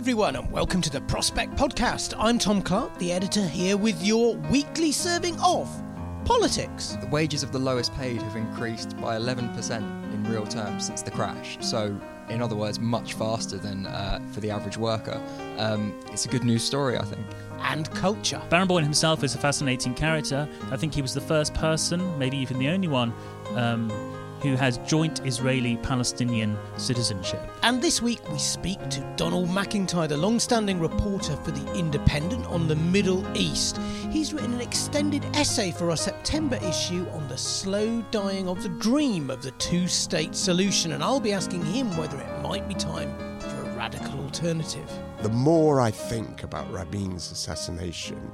Hello, everyone, and welcome to the Prospect Podcast. I'm Tom Clark, the editor, here with your weekly serving of politics. The wages of the lowest paid have increased by 11% in real terms since the crash. So, in other words, much faster than uh, for the average worker. Um, it's a good news story, I think. And culture. Barenboim himself is a fascinating character. I think he was the first person, maybe even the only one, um, who has joint Israeli Palestinian citizenship. And this week we speak to Donald Macintyre, the long standing reporter for The Independent on the Middle East. He's written an extended essay for our September issue on the slow dying of the dream of the two state solution, and I'll be asking him whether it might be time for a radical alternative. The more I think about Rabin's assassination,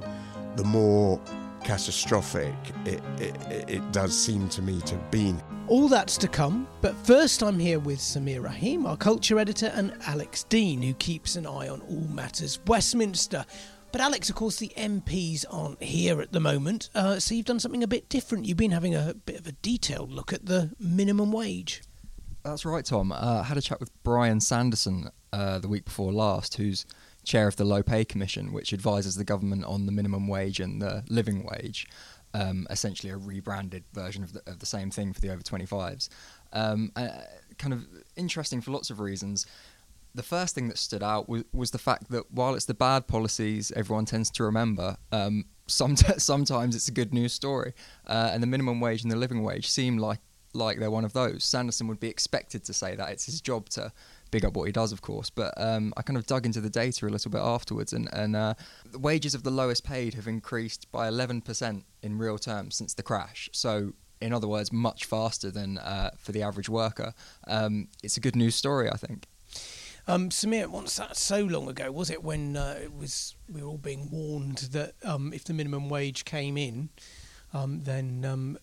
the more catastrophic it, it, it does seem to me to have been. All that's to come, but first I'm here with Sameer Rahim, our culture editor, and Alex Dean, who keeps an eye on all matters Westminster. But Alex, of course, the MPs aren't here at the moment, uh, so you've done something a bit different. You've been having a bit of a detailed look at the minimum wage. That's right, Tom. Uh, I had a chat with Bryan Sanderson uh, the week before last, who's chair of the Low Pay Commission, which advises the government on the minimum wage and the living wage. Um, essentially, a rebranded version of the, of the same thing for the over 25s. Um, uh, kind of interesting for lots of reasons. The first thing that stood out was, was the fact that while it's the bad policies everyone tends to remember, um, some sometimes it's a good news story. Uh, and the minimum wage and the living wage seem like like they're one of those. Sanderson would be expected to say that it's his job to big up what he does, of course. But um, I kind of dug into the data a little bit afterwards, and, and uh, the wages of the lowest paid have increased by 11% in real terms since the crash. So, in other words, much faster than uh, for the average worker. Um, it's a good news story, I think. Um, Sameer, once that so long ago, was it when uh, it was we were all being warned that um, if the minimum wage came in, um, then um,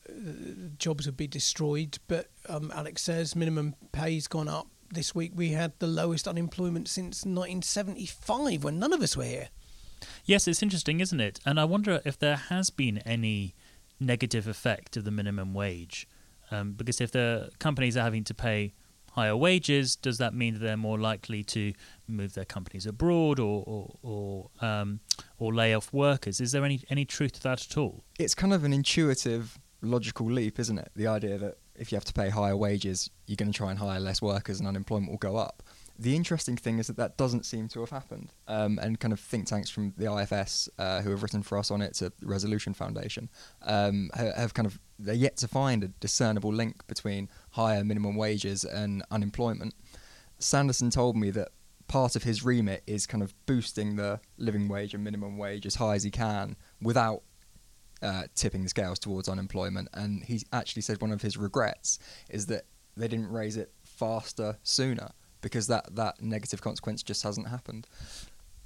jobs would be destroyed. But um, Alex says minimum pay's gone up. This week we had the lowest unemployment since 1975, when none of us were here. Yes, it's interesting, isn't it? And I wonder if there has been any negative effect of the minimum wage. Um, because if the companies are having to pay higher wages, does that mean that they're more likely to move their companies abroad or or or, um, or lay off workers? Is there any any truth to that at all? It's kind of an intuitive, logical leap, isn't it? The idea that if you have to pay higher wages, you're going to try and hire less workers, and unemployment will go up. The interesting thing is that that doesn't seem to have happened, um, and kind of think tanks from the IFS uh, who have written for us on it to the Resolution Foundation um, have kind of they're yet to find a discernible link between higher minimum wages and unemployment. Sanderson told me that part of his remit is kind of boosting the living wage and minimum wage as high as he can without uh, tipping the scales towards unemployment. And he actually said one of his regrets is that they didn't raise it faster sooner because that, that negative consequence just hasn't happened.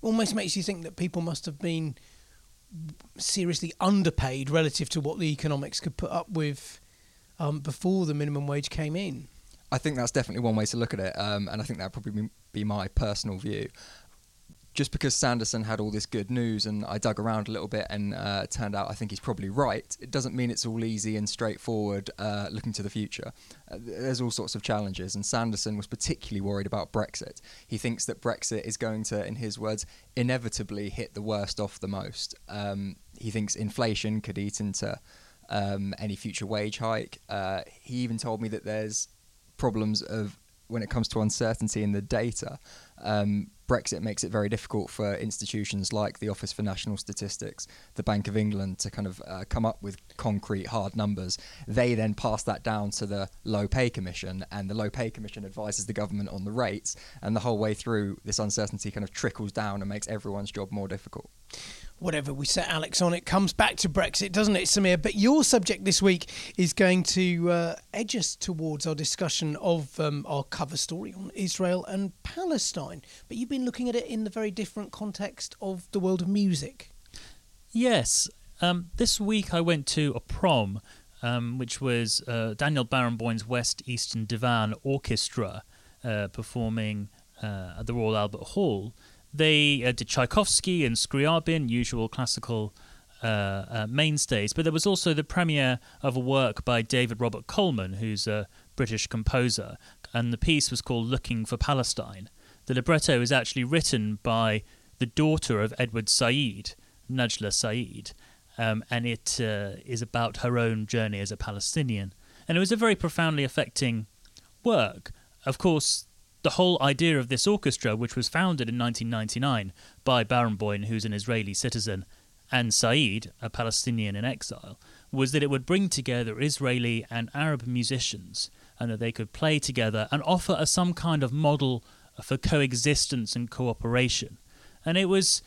Almost makes you think that people must have been seriously underpaid relative to what the economics could put up with um, before the minimum wage came in. I think that's definitely one way to look at it, um, and I think that would probably be my personal view just because Sanderson had all this good news and I dug around a little bit and uh, turned out I think he's probably right, it doesn't mean it's all easy and straightforward uh, looking to the future. Uh, there's all sorts of challenges, and Sanderson was particularly worried about Brexit. He thinks that Brexit is going to, in his words, inevitably hit the worst off the most. Um, he thinks inflation could eat into um, any future wage hike. Uh, he even told me that there's problems of when it comes to uncertainty in the data, um, Brexit makes it very difficult for institutions like the Office for National Statistics, the Bank of England to kind of uh, come up with concrete, hard numbers. They then pass that down to the Low Pay Commission, and the Low Pay Commission advises the government on the rates. And the whole way through, this uncertainty kind of trickles down and makes everyone's job more difficult whatever we set Alex on, it comes back to Brexit, doesn't it, Sameer? But your subject this week is going to uh, edge us towards our discussion of um, our cover story on Israel and Palestine. But you've been looking at it in the very different context of the world of music. Yes. Um, this week I went to a prom, um, which was uh, Daniel Barenboim's West Eastern Divan Orchestra uh, performing uh, at the Royal Albert Hall. They uh, did Tchaikovsky and Scriabin, usual classical uh, uh, mainstays, but there was also the premiere of a work by David Robert Coleman, who's a British composer, and the piece was called Looking for Palestine. The libretto is actually written by the daughter of Edward Said, Najla Said, um, and it uh, is about her own journey as a Palestinian. And it was a very profoundly affecting work. Of course, the whole idea of this orchestra, which was founded in 1999 by Barenboim, who's an Israeli citizen, and Said, a Palestinian in exile, was that it would bring together Israeli and Arab musicians and that they could play together and offer a, some kind of model for coexistence and cooperation. And it was,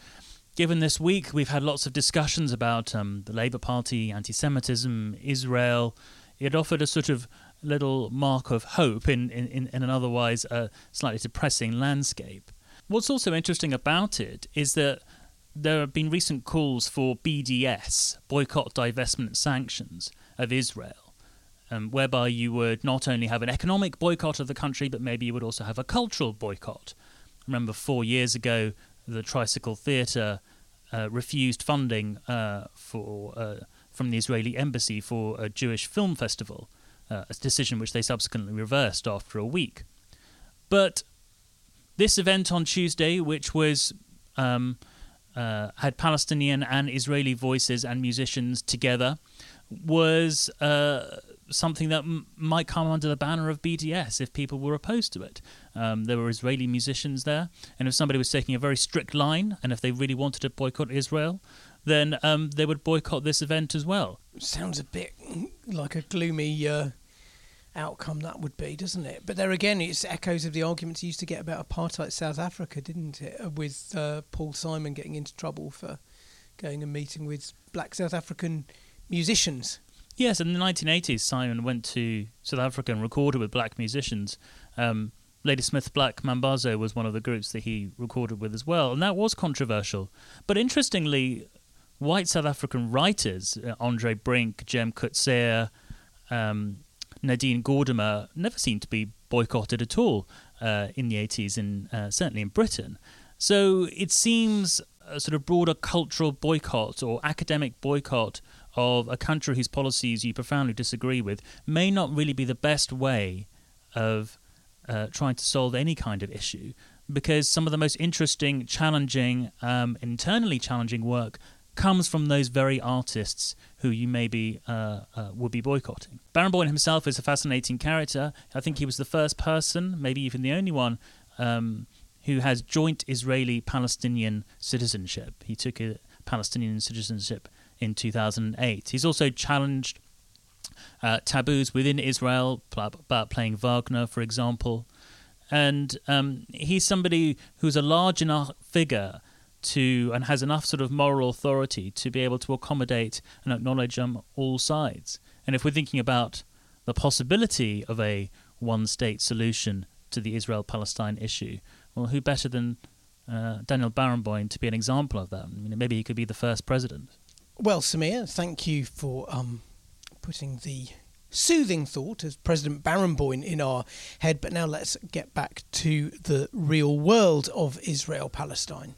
given this week, we've had lots of discussions about um, the Labour Party, anti Semitism, Israel. It offered a sort of little mark of hope in, in, in an otherwise uh, slightly depressing landscape. What's also interesting about it is that there have been recent calls for BDS, boycott, divestment, sanctions of Israel, um, whereby you would not only have an economic boycott of the country, but maybe you would also have a cultural boycott. Remember, four years ago, the Tricycle Theatre uh, refused funding uh, for uh, from the Israeli embassy for a Jewish film festival uh, a decision which they subsequently reversed after a week. But this event on Tuesday, which was um, uh, had Palestinian and Israeli voices and musicians together, was uh, something that m- might come under the banner of BDS if people were opposed to it. Um, there were Israeli musicians there, and if somebody was taking a very strict line, and if they really wanted to boycott Israel, then um, they would boycott this event as well. Sounds a bit like a gloomy uh, outcome that would be, doesn't it? But there again, it's echoes of the arguments you used to get about apartheid South Africa, didn't it? Uh, with uh, Paul Simon getting into trouble for going and meeting with black South African musicians. Yes, in the 1980s, Simon went to South Africa and recorded with black musicians. Um, Ladysmith Black Mambazo was one of the groups that he recorded with as well, and that was controversial. But interestingly, white South African writers, uh, Andre Brink, J. M. Coetzee, um, Nadine Gordimer never seemed to be boycotted at all uh, in the 80s, and uh, certainly in Britain. So it seems a sort of broader cultural boycott or academic boycott of a country whose policies you profoundly disagree with may not really be the best way of uh, trying to solve any kind of issue because some of the most interesting, challenging, um, internally challenging work comes from those very artists who you maybe uh, uh, would be boycotting. Barenboim himself is a fascinating character. I think he was the first person, maybe even the only one, um, who has joint Israeli Palestinian citizenship. He took a Palestinian citizenship in 2008. He's also challenged uh, taboos within Israel about playing Wagner, for example. And um, he's somebody who's a large enough figure to and has enough sort of moral authority to be able to accommodate and acknowledge um, all sides. And if we're thinking about the possibility of a one state solution to the Israel Palestine issue, well, who better than uh, Daniel Barenboim to be an example of that? I mean, maybe he could be the first president. Well, Sameer, thank you for um, putting the soothing thought as President Barenboim in our head. But now let's get back to the real world of Israel Palestine.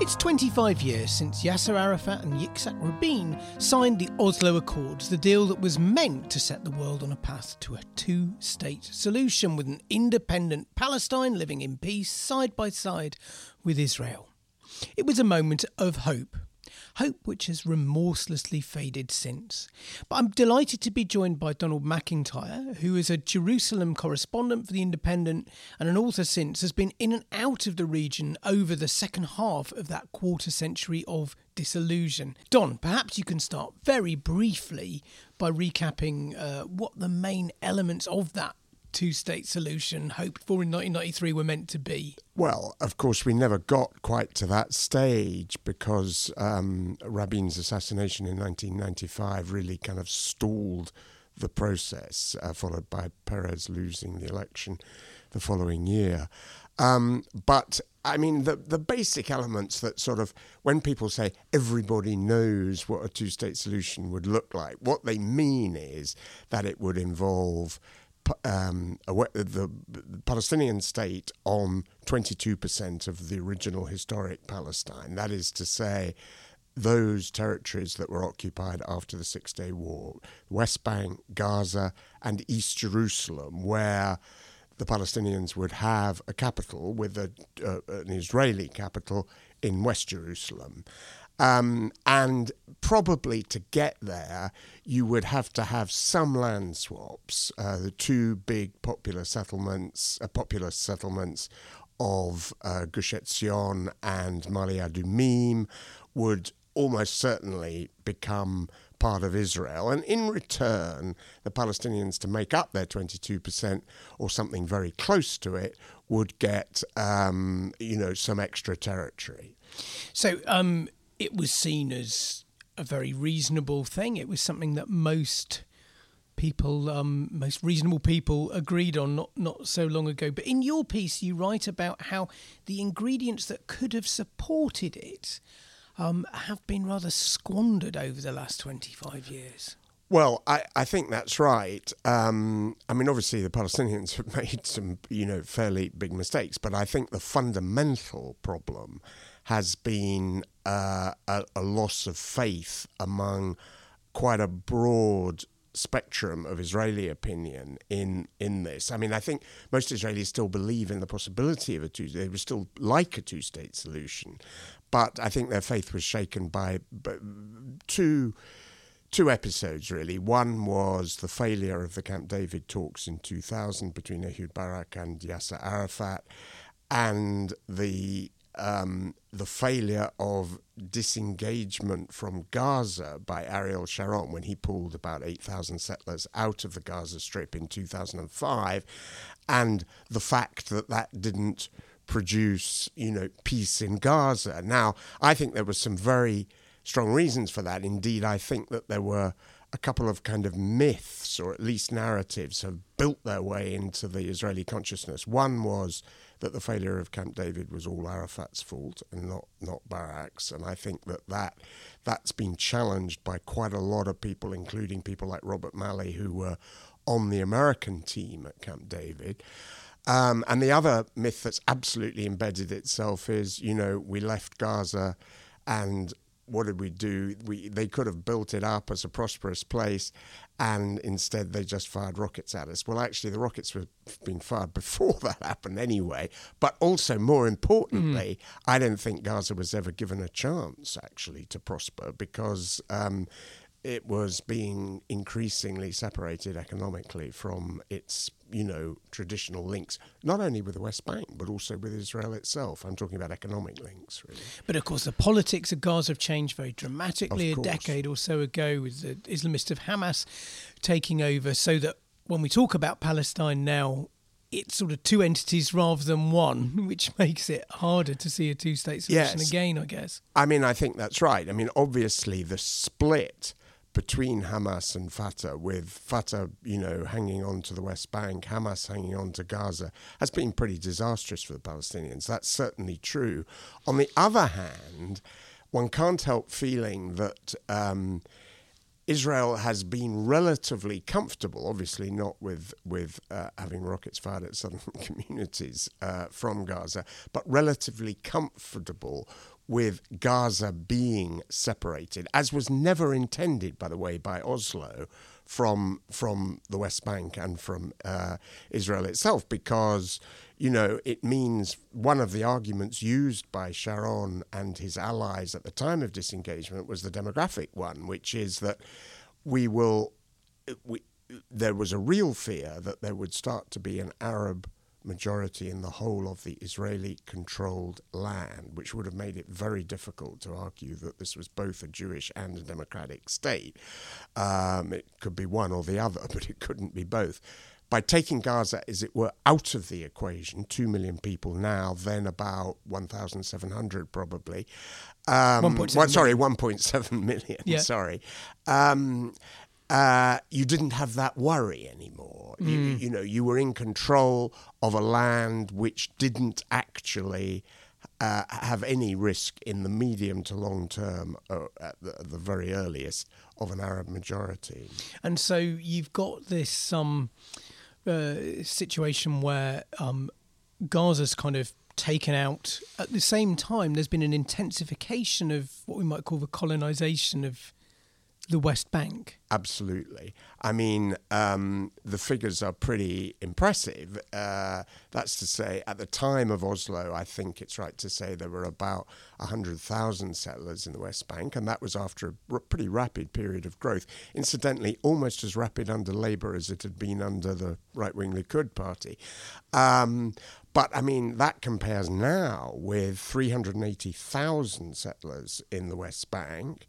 It's 25 years since Yasser Arafat and Yitzhak Rabin signed the Oslo Accords, the deal that was meant to set the world on a path to a two state solution with an independent Palestine living in peace side by side with Israel. It was a moment of hope. Hope which has remorselessly faded since. But I'm delighted to be joined by Donald Macintyre, who is a Jerusalem correspondent for The Independent and an author since, has been in and out of the region over the second half of that quarter century of disillusion. Don, perhaps you can start very briefly by recapping uh, what the main elements of that two state solution hoped for in 1993 were meant to be? Well, of course, we never got quite to that stage because um, Rabin's assassination in 1995 really kind of stalled the process, uh, followed by Peres losing the election the following year. Um, but I mean, the, the basic elements that sort of, when people say everybody knows what a two state solution would look like, what they mean is that it would involve um, the Palestinian state on 22% of the original historic Palestine. That is to say, those territories that were occupied after the Six Day War West Bank, Gaza, and East Jerusalem, where the Palestinians would have a capital with a, uh, an Israeli capital in West Jerusalem. Um, and probably to get there, you would have to have some land swaps. Uh, the two big popular settlements, uh, populous settlements of uh, Gush Etzion and Ma'ale Adumim would almost certainly become part of Israel. And in return, the Palestinians, to make up their 22% or something very close to it, would get, um, you know, some extra territory. So, um, it was seen as a very reasonable thing. It was something that most people, um, most reasonable people, agreed on not not so long ago. But in your piece, you write about how the ingredients that could have supported it um, have been rather squandered over the last twenty five years. Well, I, I think that's right. Um, I mean, obviously, the Palestinians have made some, you know, fairly big mistakes, but I think the fundamental problem has been uh, a, a loss of faith among quite a broad spectrum of Israeli opinion in in this. I mean, I think most Israelis still believe in the possibility of a two. They would still like a two-state solution, but I think their faith was shaken by, by two two episodes really. One was the failure of the Camp David talks in 2000 between Ehud Barak and Yasser Arafat, and the um, the failure of disengagement from Gaza by Ariel Sharon when he pulled about 8,000 settlers out of the Gaza Strip in 2005, and the fact that that didn't produce, you know, peace in Gaza. Now, I think there were some very strong reasons for that. Indeed, I think that there were a couple of kind of myths, or at least narratives, have built their way into the Israeli consciousness. One was that the failure of Camp David was all Arafat's fault and not not Barak's, and I think that that that's been challenged by quite a lot of people, including people like Robert Malley, who were on the American team at Camp David. Um, and the other myth that's absolutely embedded itself is, you know, we left Gaza and what did we do? We they could have built it up as a prosperous place, and instead they just fired rockets at us. Well, actually, the rockets were being fired before that happened anyway. But also, more importantly, mm. I don't think Gaza was ever given a chance actually to prosper because um, it was being increasingly separated economically from its you know traditional links not only with the west bank but also with israel itself i'm talking about economic links really but of course the politics of gaza have changed very dramatically a decade or so ago with the islamists of hamas taking over so that when we talk about palestine now it's sort of two entities rather than one, which makes it harder to see a two state solution yes. again, I guess. I mean, I think that's right. I mean, obviously, the split between Hamas and Fatah, with Fatah, you know, hanging on to the West Bank, Hamas hanging on to Gaza, has been pretty disastrous for the Palestinians. That's certainly true. On the other hand, one can't help feeling that. Um, Israel has been relatively comfortable, obviously not with with uh, having rockets fired at southern communities uh, from Gaza, but relatively comfortable with Gaza being separated, as was never intended, by the way, by Oslo from from the West Bank and from uh, Israel itself, because you know it means one of the arguments used by Sharon and his allies at the time of disengagement was the demographic one, which is that we will we, there was a real fear that there would start to be an Arab majority in the whole of the Israeli controlled land, which would have made it very difficult to argue that this was both a Jewish and a democratic state. Um, it could be one or the other, but it couldn't be both. By taking Gaza, as it were, out of the equation, 2 million people now, then about 1,700 probably. Um, 1.7 well, sorry, 1.7 million, Yeah. sorry. Um, uh, you didn't have that worry anymore. You, you know, you were in control of a land which didn't actually uh, have any risk in the medium to long term, uh, at, the, the very earliest, of an Arab majority. And so you've got this um, uh, situation where um, Gaza's kind of taken out. At the same time, there's been an intensification of what we might call the colonization of the West Bank. Absolutely. I mean, um, the figures are pretty impressive. Uh, that's to say, at the time of Oslo, I think it's right to say there were about 100,000 settlers in the West Bank, and that was after a r- pretty rapid period of growth. Incidentally, almost as rapid under Labour as it had been under the right wing Likud party. Um, but I mean, that compares now with 380,000 settlers in the West Bank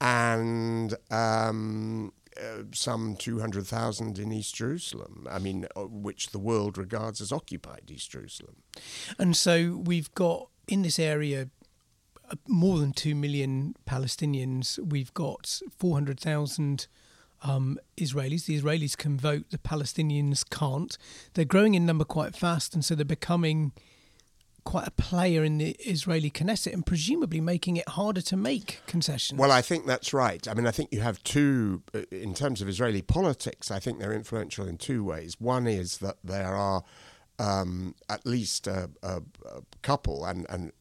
and um, uh, some 200,000 in East Jerusalem, I mean, uh, which the world regards as occupied East Jerusalem. And so we've got in this area uh, more than 2 million Palestinians. We've got 400,000 um, Israelis. The Israelis can vote, the Palestinians can't. They're growing in number quite fast, and so they're becoming quite a player in the Israeli Knesset and presumably making it harder to make concessions. Well, I think that's right. I mean, I think you have two, uh, in terms of Israeli politics, I think they're influential in two ways. One is that there are um, at least a, a, a couple, and, and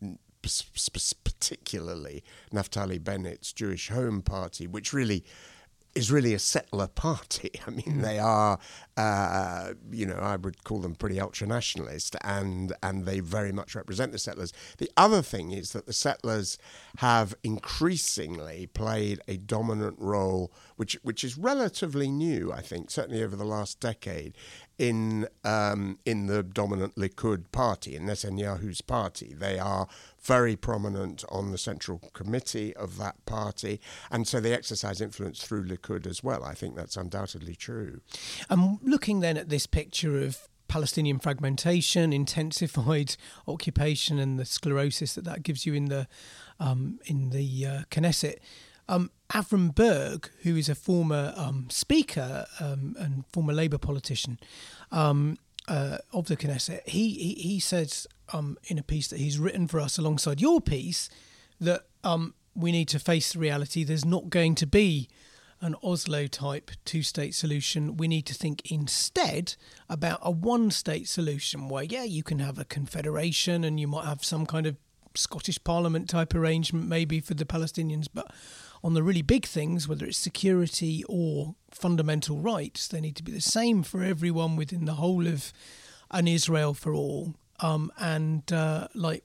particularly Naftali Bennett's Jewish Home Party, which really is really a settler party. I mean, they are, uh, you know, I would call them pretty ultra nationalist, and and they very much represent the settlers. The other thing is that the settlers have increasingly played a dominant role, which which is relatively new, I think, certainly over the last decade, in um, in the dominant Likud party, in Netanyahu's party. They are very prominent on the central committee of that party, and so they exercise influence through Likud as well. I think that's undoubtedly true. I'm looking then at this picture of Palestinian fragmentation, intensified occupation, and the sclerosis that that gives you in the um, in the uh, Knesset. Um, Avram Burg, who is a former um, speaker um, and former Labour politician um, uh, of the Knesset, he he, he says um, in a piece that he's written for us alongside your piece that um, we need to face the reality. There's not going to be an Oslo type two state solution. We need to think instead about a one state solution where, yeah, you can have a confederation and you might have some kind of Scottish Parliament type arrangement maybe for the Palestinians, but on the really big things, whether it's security or fundamental rights, they need to be the same for everyone within the whole of an Israel for all. Um, and uh, like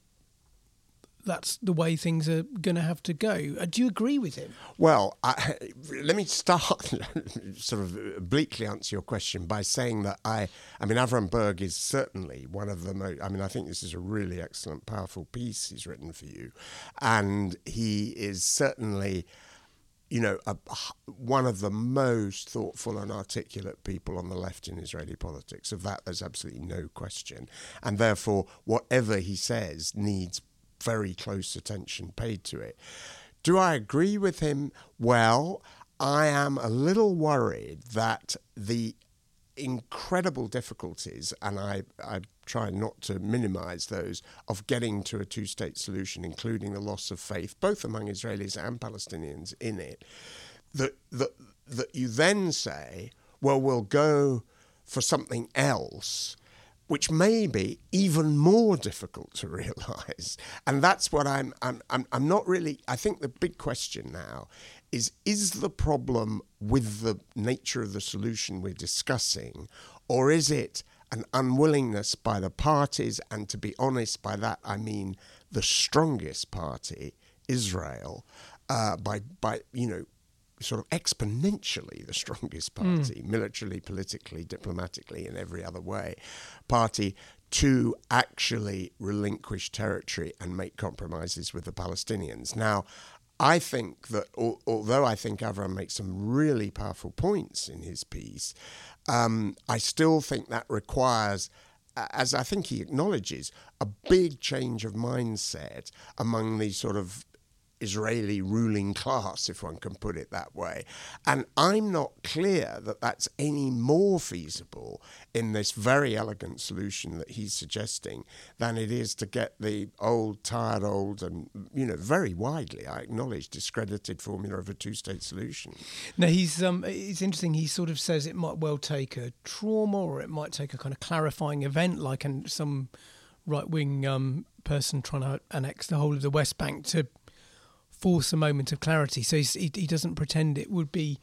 that's the way things are going to have to go. Uh, do you agree with him? Well, I, let me start sort of obliquely answer your question by saying that I, I mean, Avram Burg is certainly one of the most, I mean, I think this is a really excellent, powerful piece he's written for you. And he is certainly, you know, a, one of the most thoughtful and articulate people on the left in Israeli politics. Of that, there's absolutely no question. And therefore, whatever he says needs very close attention paid to it. Do I agree with him? Well, I am a little worried that the incredible difficulties, and I, I try not to minimize those, of getting to a two state solution, including the loss of faith, both among Israelis and Palestinians in it, that, that, that you then say, well, we'll go for something else which may be even more difficult to realize. And that's what I'm, I'm, I'm, I'm not really, I think the big question now is is the problem with the nature of the solution we're discussing, or is it an unwillingness by the parties, and to be honest, by that I mean the strongest party, Israel, uh, by, by, you know, sort of exponentially the strongest hmm. party, mm. militarily, politically, diplomatically, in every other way, party to actually relinquish territory and make compromises with the Palestinians. Now, I think that al- although I think Avram makes some really powerful points in his piece, um, I still think that requires as I think he acknowledges, a big change of mindset among these sort of Israeli ruling class, if one can put it that way. And I'm not clear that that's any more feasible in this very elegant solution that he's suggesting than it is to get the old, tired, old, and, you know, very widely, I acknowledge, discredited formula of a two state solution. Now, he's, um, it's interesting, he sort of says it might well take a trauma or it might take a kind of clarifying event like an, some right wing um, person trying to annex the whole of the West Bank to force a moment of clarity. So he, he doesn't pretend it would be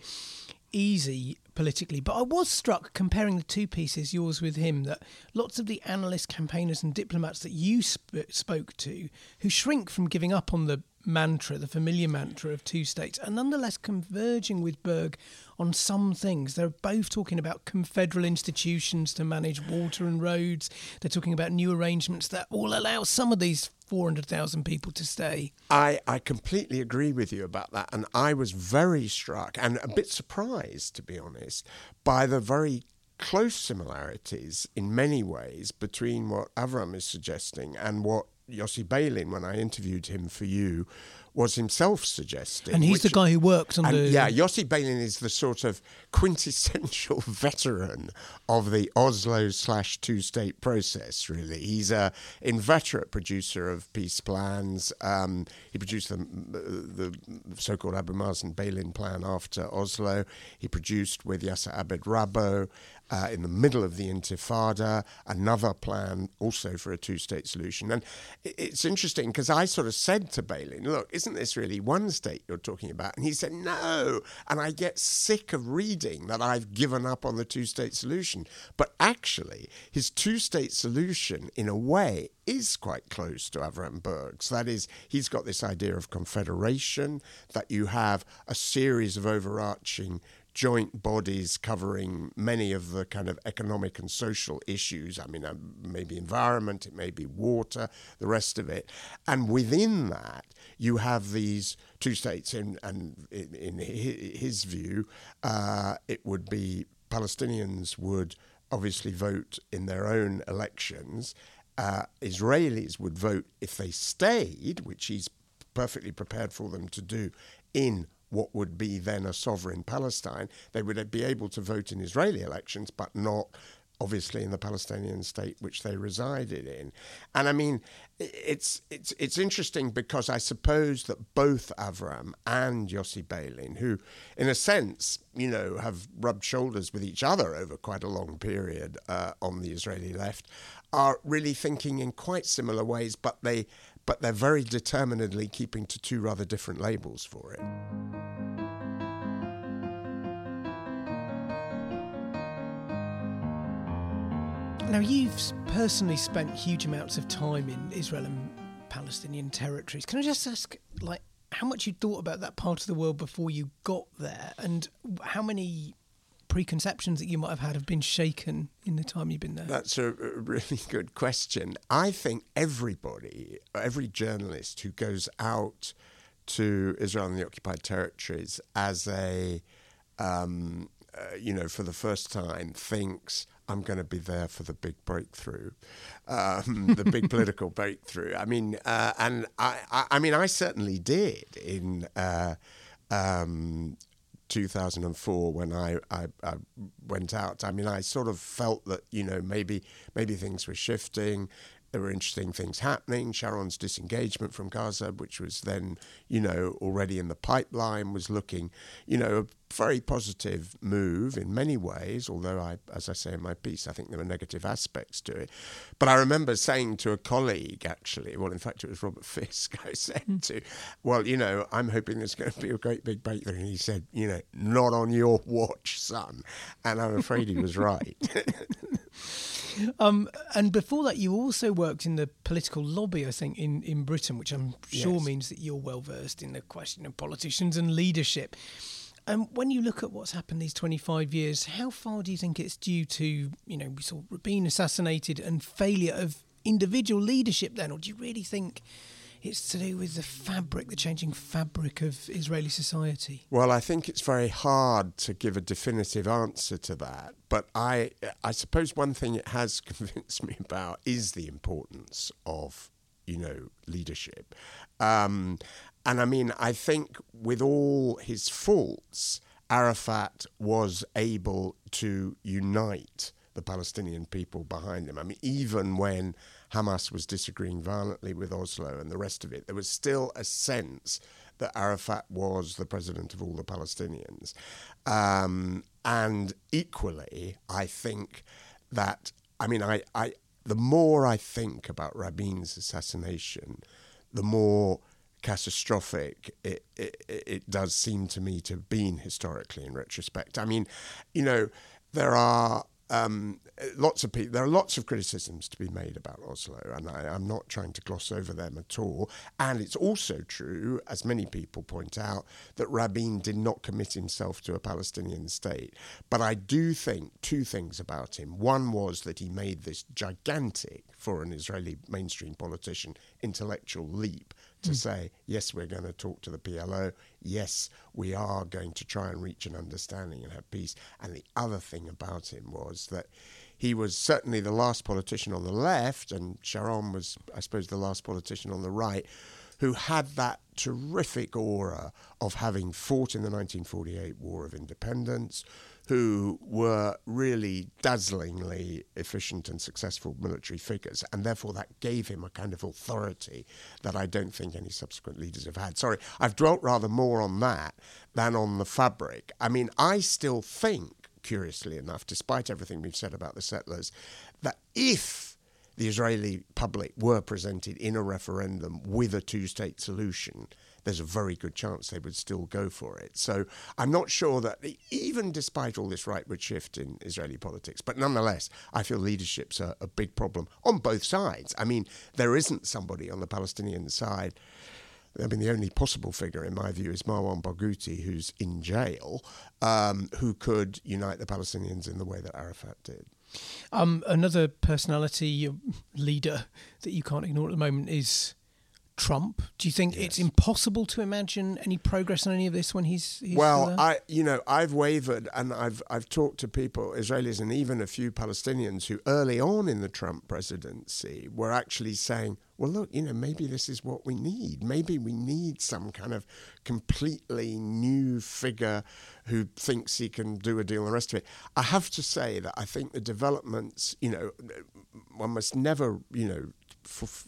easy politically. But I was struck comparing the two pieces, yours with him, that lots of the analysts, campaigners, and diplomats that you sp- spoke to, who shrink from giving up on the mantra, the familiar mantra of two states, are nonetheless converging with Burg on some things. They're both talking about confederal institutions to manage water and roads. They're talking about new arrangements that will allow some of these 400,000 people to stay. I, I completely agree with you about that. And I was very struck and a bit surprised, to be honest, by the very close similarities in many ways between what Avram is suggesting and what Yossi Beilin, when I interviewed him for you, was himself suggesting. And he's which, the guy who works on the. Yeah, Yossi Beilin is the sort of quintessential veteran of the Oslo slash two state process, really. He's a inveterate producer of peace plans. Um, he produced the, the so called Abu Mazen Beilin plan after Oslo. He produced with Yasser Abed Rabbo uh, in the middle of the Intifada, another plan also for a two state solution. And it's interesting because I sort of said to Beilin, look, isn't this really one state you're talking about? And he said, no. And I get sick of reading that I've given up on the two state solution. But actually, his two state solution, in a way, is quite close to Avram Burg's. That is, he's got this idea of confederation, that you have a series of overarching joint bodies covering many of the kind of economic and social issues. I mean, uh, maybe environment, it may be water, the rest of it. And within that, you have these two states, in, and in, in his view, uh, it would be Palestinians would obviously vote in their own elections. Uh, Israelis would vote if they stayed, which he's perfectly prepared for them to do, in what would be then a sovereign Palestine. They would be able to vote in Israeli elections, but not obviously in the Palestinian state which they resided in. And I mean, it's it's it's interesting because I suppose that both Avram and Yossi Beilin, who in a sense, you know, have rubbed shoulders with each other over quite a long period uh, on the Israeli left, are really thinking in quite similar ways, but they but they're very determinedly keeping to two rather different labels for it. Now, you've personally spent huge amounts of time in Israel and Palestinian territories. Can I just ask, like, how much you thought about that part of the world before you got there, and how many preconceptions that you might have had have been shaken in the time you've been there? That's a really good question. I think everybody, every journalist who goes out to Israel and the occupied territories as a, um, uh, you know, for the first time, thinks I'm going to be there for the big breakthrough, um, the big political breakthrough. I mean, uh, and I, I, I, mean, I certainly did in. Uh, um, 2004 when I, I, I, went out. I mean, I sort of felt that you know maybe maybe things were shifting. There were interesting things happening. Sharon's disengagement from Gaza, which was then, you know, already in the pipeline, was looking, you know, a very positive move in many ways. Although I, as I say in my piece, I think there were negative aspects to it. But I remember saying to a colleague, actually, well, in fact, it was Robert Fisk. I said mm. to, well, you know, I'm hoping there's going to be a great big breakthrough, and he said, you know, not on your watch, son. And I'm afraid he was right. Um, and before that, you also worked in the political lobby, I think, in, in Britain, which I'm sure yes. means that you're well versed in the question of politicians and leadership. And um, when you look at what's happened these 25 years, how far do you think it's due to, you know, we saw Rabin assassinated and failure of individual leadership then? Or do you really think it's to do with the fabric, the changing fabric of Israeli society? Well, I think it's very hard to give a definitive answer to that. But I, I suppose one thing it has convinced me about is the importance of, you know, leadership. Um, and I mean, I think with all his faults, Arafat was able to unite the Palestinian people behind him. I mean, even when Hamas was disagreeing violently with Oslo and the rest of it, there was still a sense that Arafat was the president of all the Palestinians. Um, and equally, I think that, I mean, I, I, the more I think about Rabin's assassination, the more catastrophic it, it, it does seem to me to have been historically in retrospect. I mean, you know, there are um, lots of people, there are lots of criticisms to be made about Oslo, and I, am not trying to gloss over them at all. And it's also true, as many people point out, that Rabin did not commit himself to a Palestinian state. But I do think two things about him. One was that he made this gigantic, for an Israeli mainstream politician, intellectual leap to mm. say, yes, we're going to talk to the PLO. Yes, we are going to try and reach an understanding and have peace. And the other thing about him was that he was certainly the last politician on the left, and Sharon was, I suppose, the last politician on the right who had that terrific aura of having fought in the 1948 War of Independence, who were really dazzlingly efficient and successful military figures, and therefore that gave him a kind of authority that I don't think any subsequent leaders have had. Sorry, I've dwelt rather more on that than on the fabric. I mean, I still think, curiously enough, despite everything we've said about the settlers, that if the Israeli public were presented in a referendum with a two state solution, there's a very good chance they would still go for it. So I'm not sure that, even despite all this rightward shift in Israeli politics, but nonetheless, I feel leadership's a, a big problem on both sides. I mean, there isn't somebody on the Palestinian side. I mean, the only possible figure, in my view, is Marwan Barghouti, who's in jail, um, who could unite the Palestinians in the way that Arafat did. Um, another personality leader that you can't ignore at the moment is Trump. Do you think yes. it's impossible to imagine any progress on any of this when he's, he's well? I you know I've wavered and I've I've talked to people Israelis and even a few Palestinians who early on in the Trump presidency were actually saying, well, look, you know, maybe this is what we need. Maybe we need some kind of completely new figure who thinks he can do a deal and the rest of it. I have to say that I think the developments, you know, one must never, you know,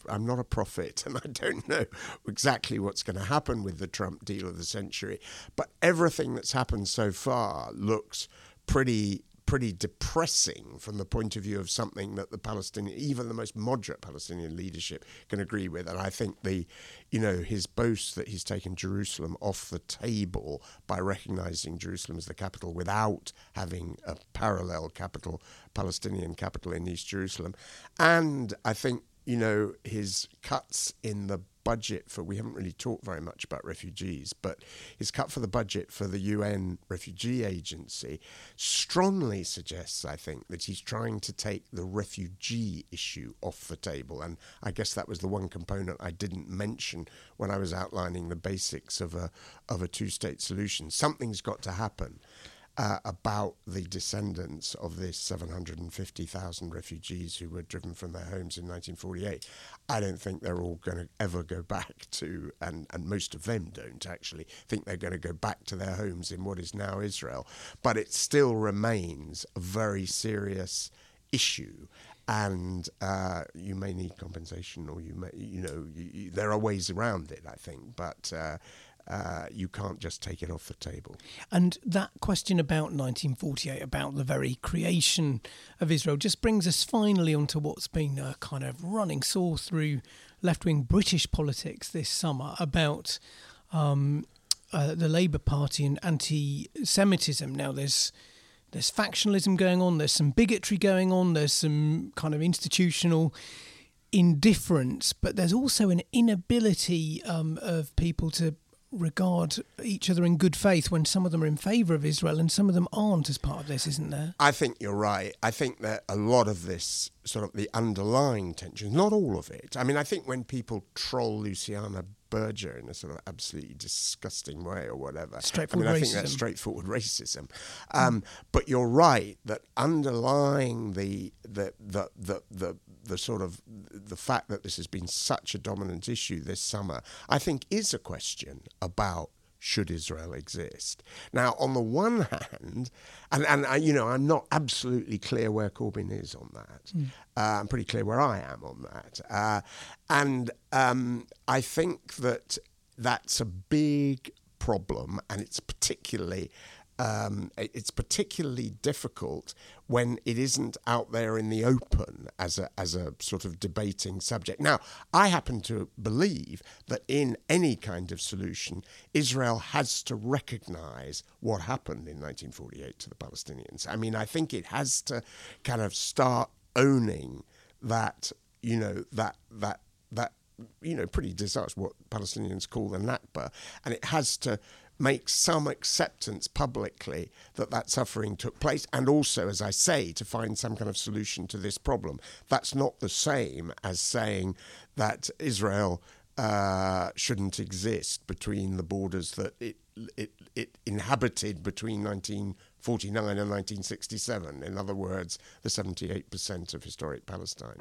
I'm not a prophet and I don't know exactly what's going to happen with the Trump deal of the century, but everything that's happened so far looks pretty pretty depressing from the point of view of something that the Palestinian, even the most moderate Palestinian leadership can agree with. And I think the, you know, his boast that he's taken Jerusalem off the table by recognizing Jerusalem as the capital without having a parallel capital, Palestinian capital in East Jerusalem. And I think you know, his cuts in the budget for, we haven't really talked very much about refugees, but his cut for the budget for the UN Refugee Agency strongly suggests, I think, that he's trying to take the refugee issue off the table. And I guess that was the one component I didn't mention when I was outlining the basics of a, of a two state solution. Something's got to happen uh, about the descendants of this 750,000 refugees who were driven from their homes in 1948. I don't think they're all going to ever go back to, and, and most of them don't actually think they're going to go back to their homes in what is now Israel. But it still remains a very serious issue. and uh, you may need compensation, or you may, you know, you, you, there are ways around it. I think, but. Uh, uh, you can't just take it off the table. And that question about 1948, about the very creation of Israel, just brings us finally onto what's been a kind of running sore through left wing British politics this summer about um, uh, the Labour Party and anti Semitism. Now, there's there's factionalism going on, there's some bigotry going on, there's some kind of institutional indifference, but there's also an inability um, of people to regard each other in good faith when some of them are in favour of Israel and some of them aren't as part of this, isn't there? I think you're right. I think that a lot of this, sort of the underlying tensions, not all of it. I mean, I think when people troll Luciana Berger in a sort of absolutely disgusting way or whatever. Straightforward I mean, racism. I think that's straightforward racism. Um, mm. But you're right that underlying the the the the, the the sort of the fact that this has been such a dominant issue this summer, I think, is a question about should Israel exist. Now, on the one hand, and, and uh, you know, I'm not absolutely clear where Corbyn is on that. Mm. Uh, I'm pretty clear where I am on that. Uh, and um, I think that that's a big problem, and it's particularly um, it's particularly difficult when it isn't out there in the open as a, as a sort of debating subject. Now, I happen to believe that in any kind of solution, Israel has to recognize what happened in 1948 to the Palestinians. I mean, I think it has to kind of start owning that, you know, that, that, that, you know, pretty disastrous, what Palestinians call the Nakba, and it has to make some acceptance publicly that that suffering took place, and also, as I say, to find some kind of solution to this problem. That's not the same as saying that Israel uh, shouldn't exist between the borders that it, it, it inhabited between 1949 and 1967. In other words, the 78% of historic Palestine.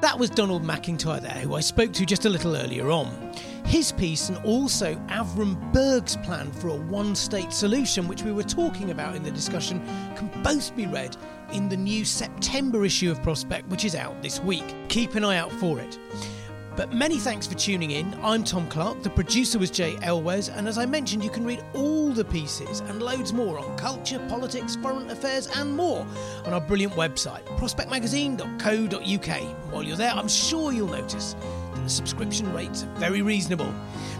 That was Donald Macintyre there, who I spoke to just a little earlier on. His piece and also Avram Burg's plan for a one state solution, which we were talking about in the discussion, can both be read in the new September issue of Prospect, which is out this week. Keep an eye out for it. But many thanks for tuning in. I'm Tom Clark, the producer was Jay Elwes, and as I mentioned, you can read all the pieces and loads more on culture, politics, foreign affairs, and more on our brilliant website, prospectmagazine.co.uk. While you're there, I'm sure you'll notice that the subscription rates are very reasonable.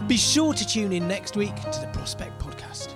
Be sure to tune in next week to the Prospect Podcast.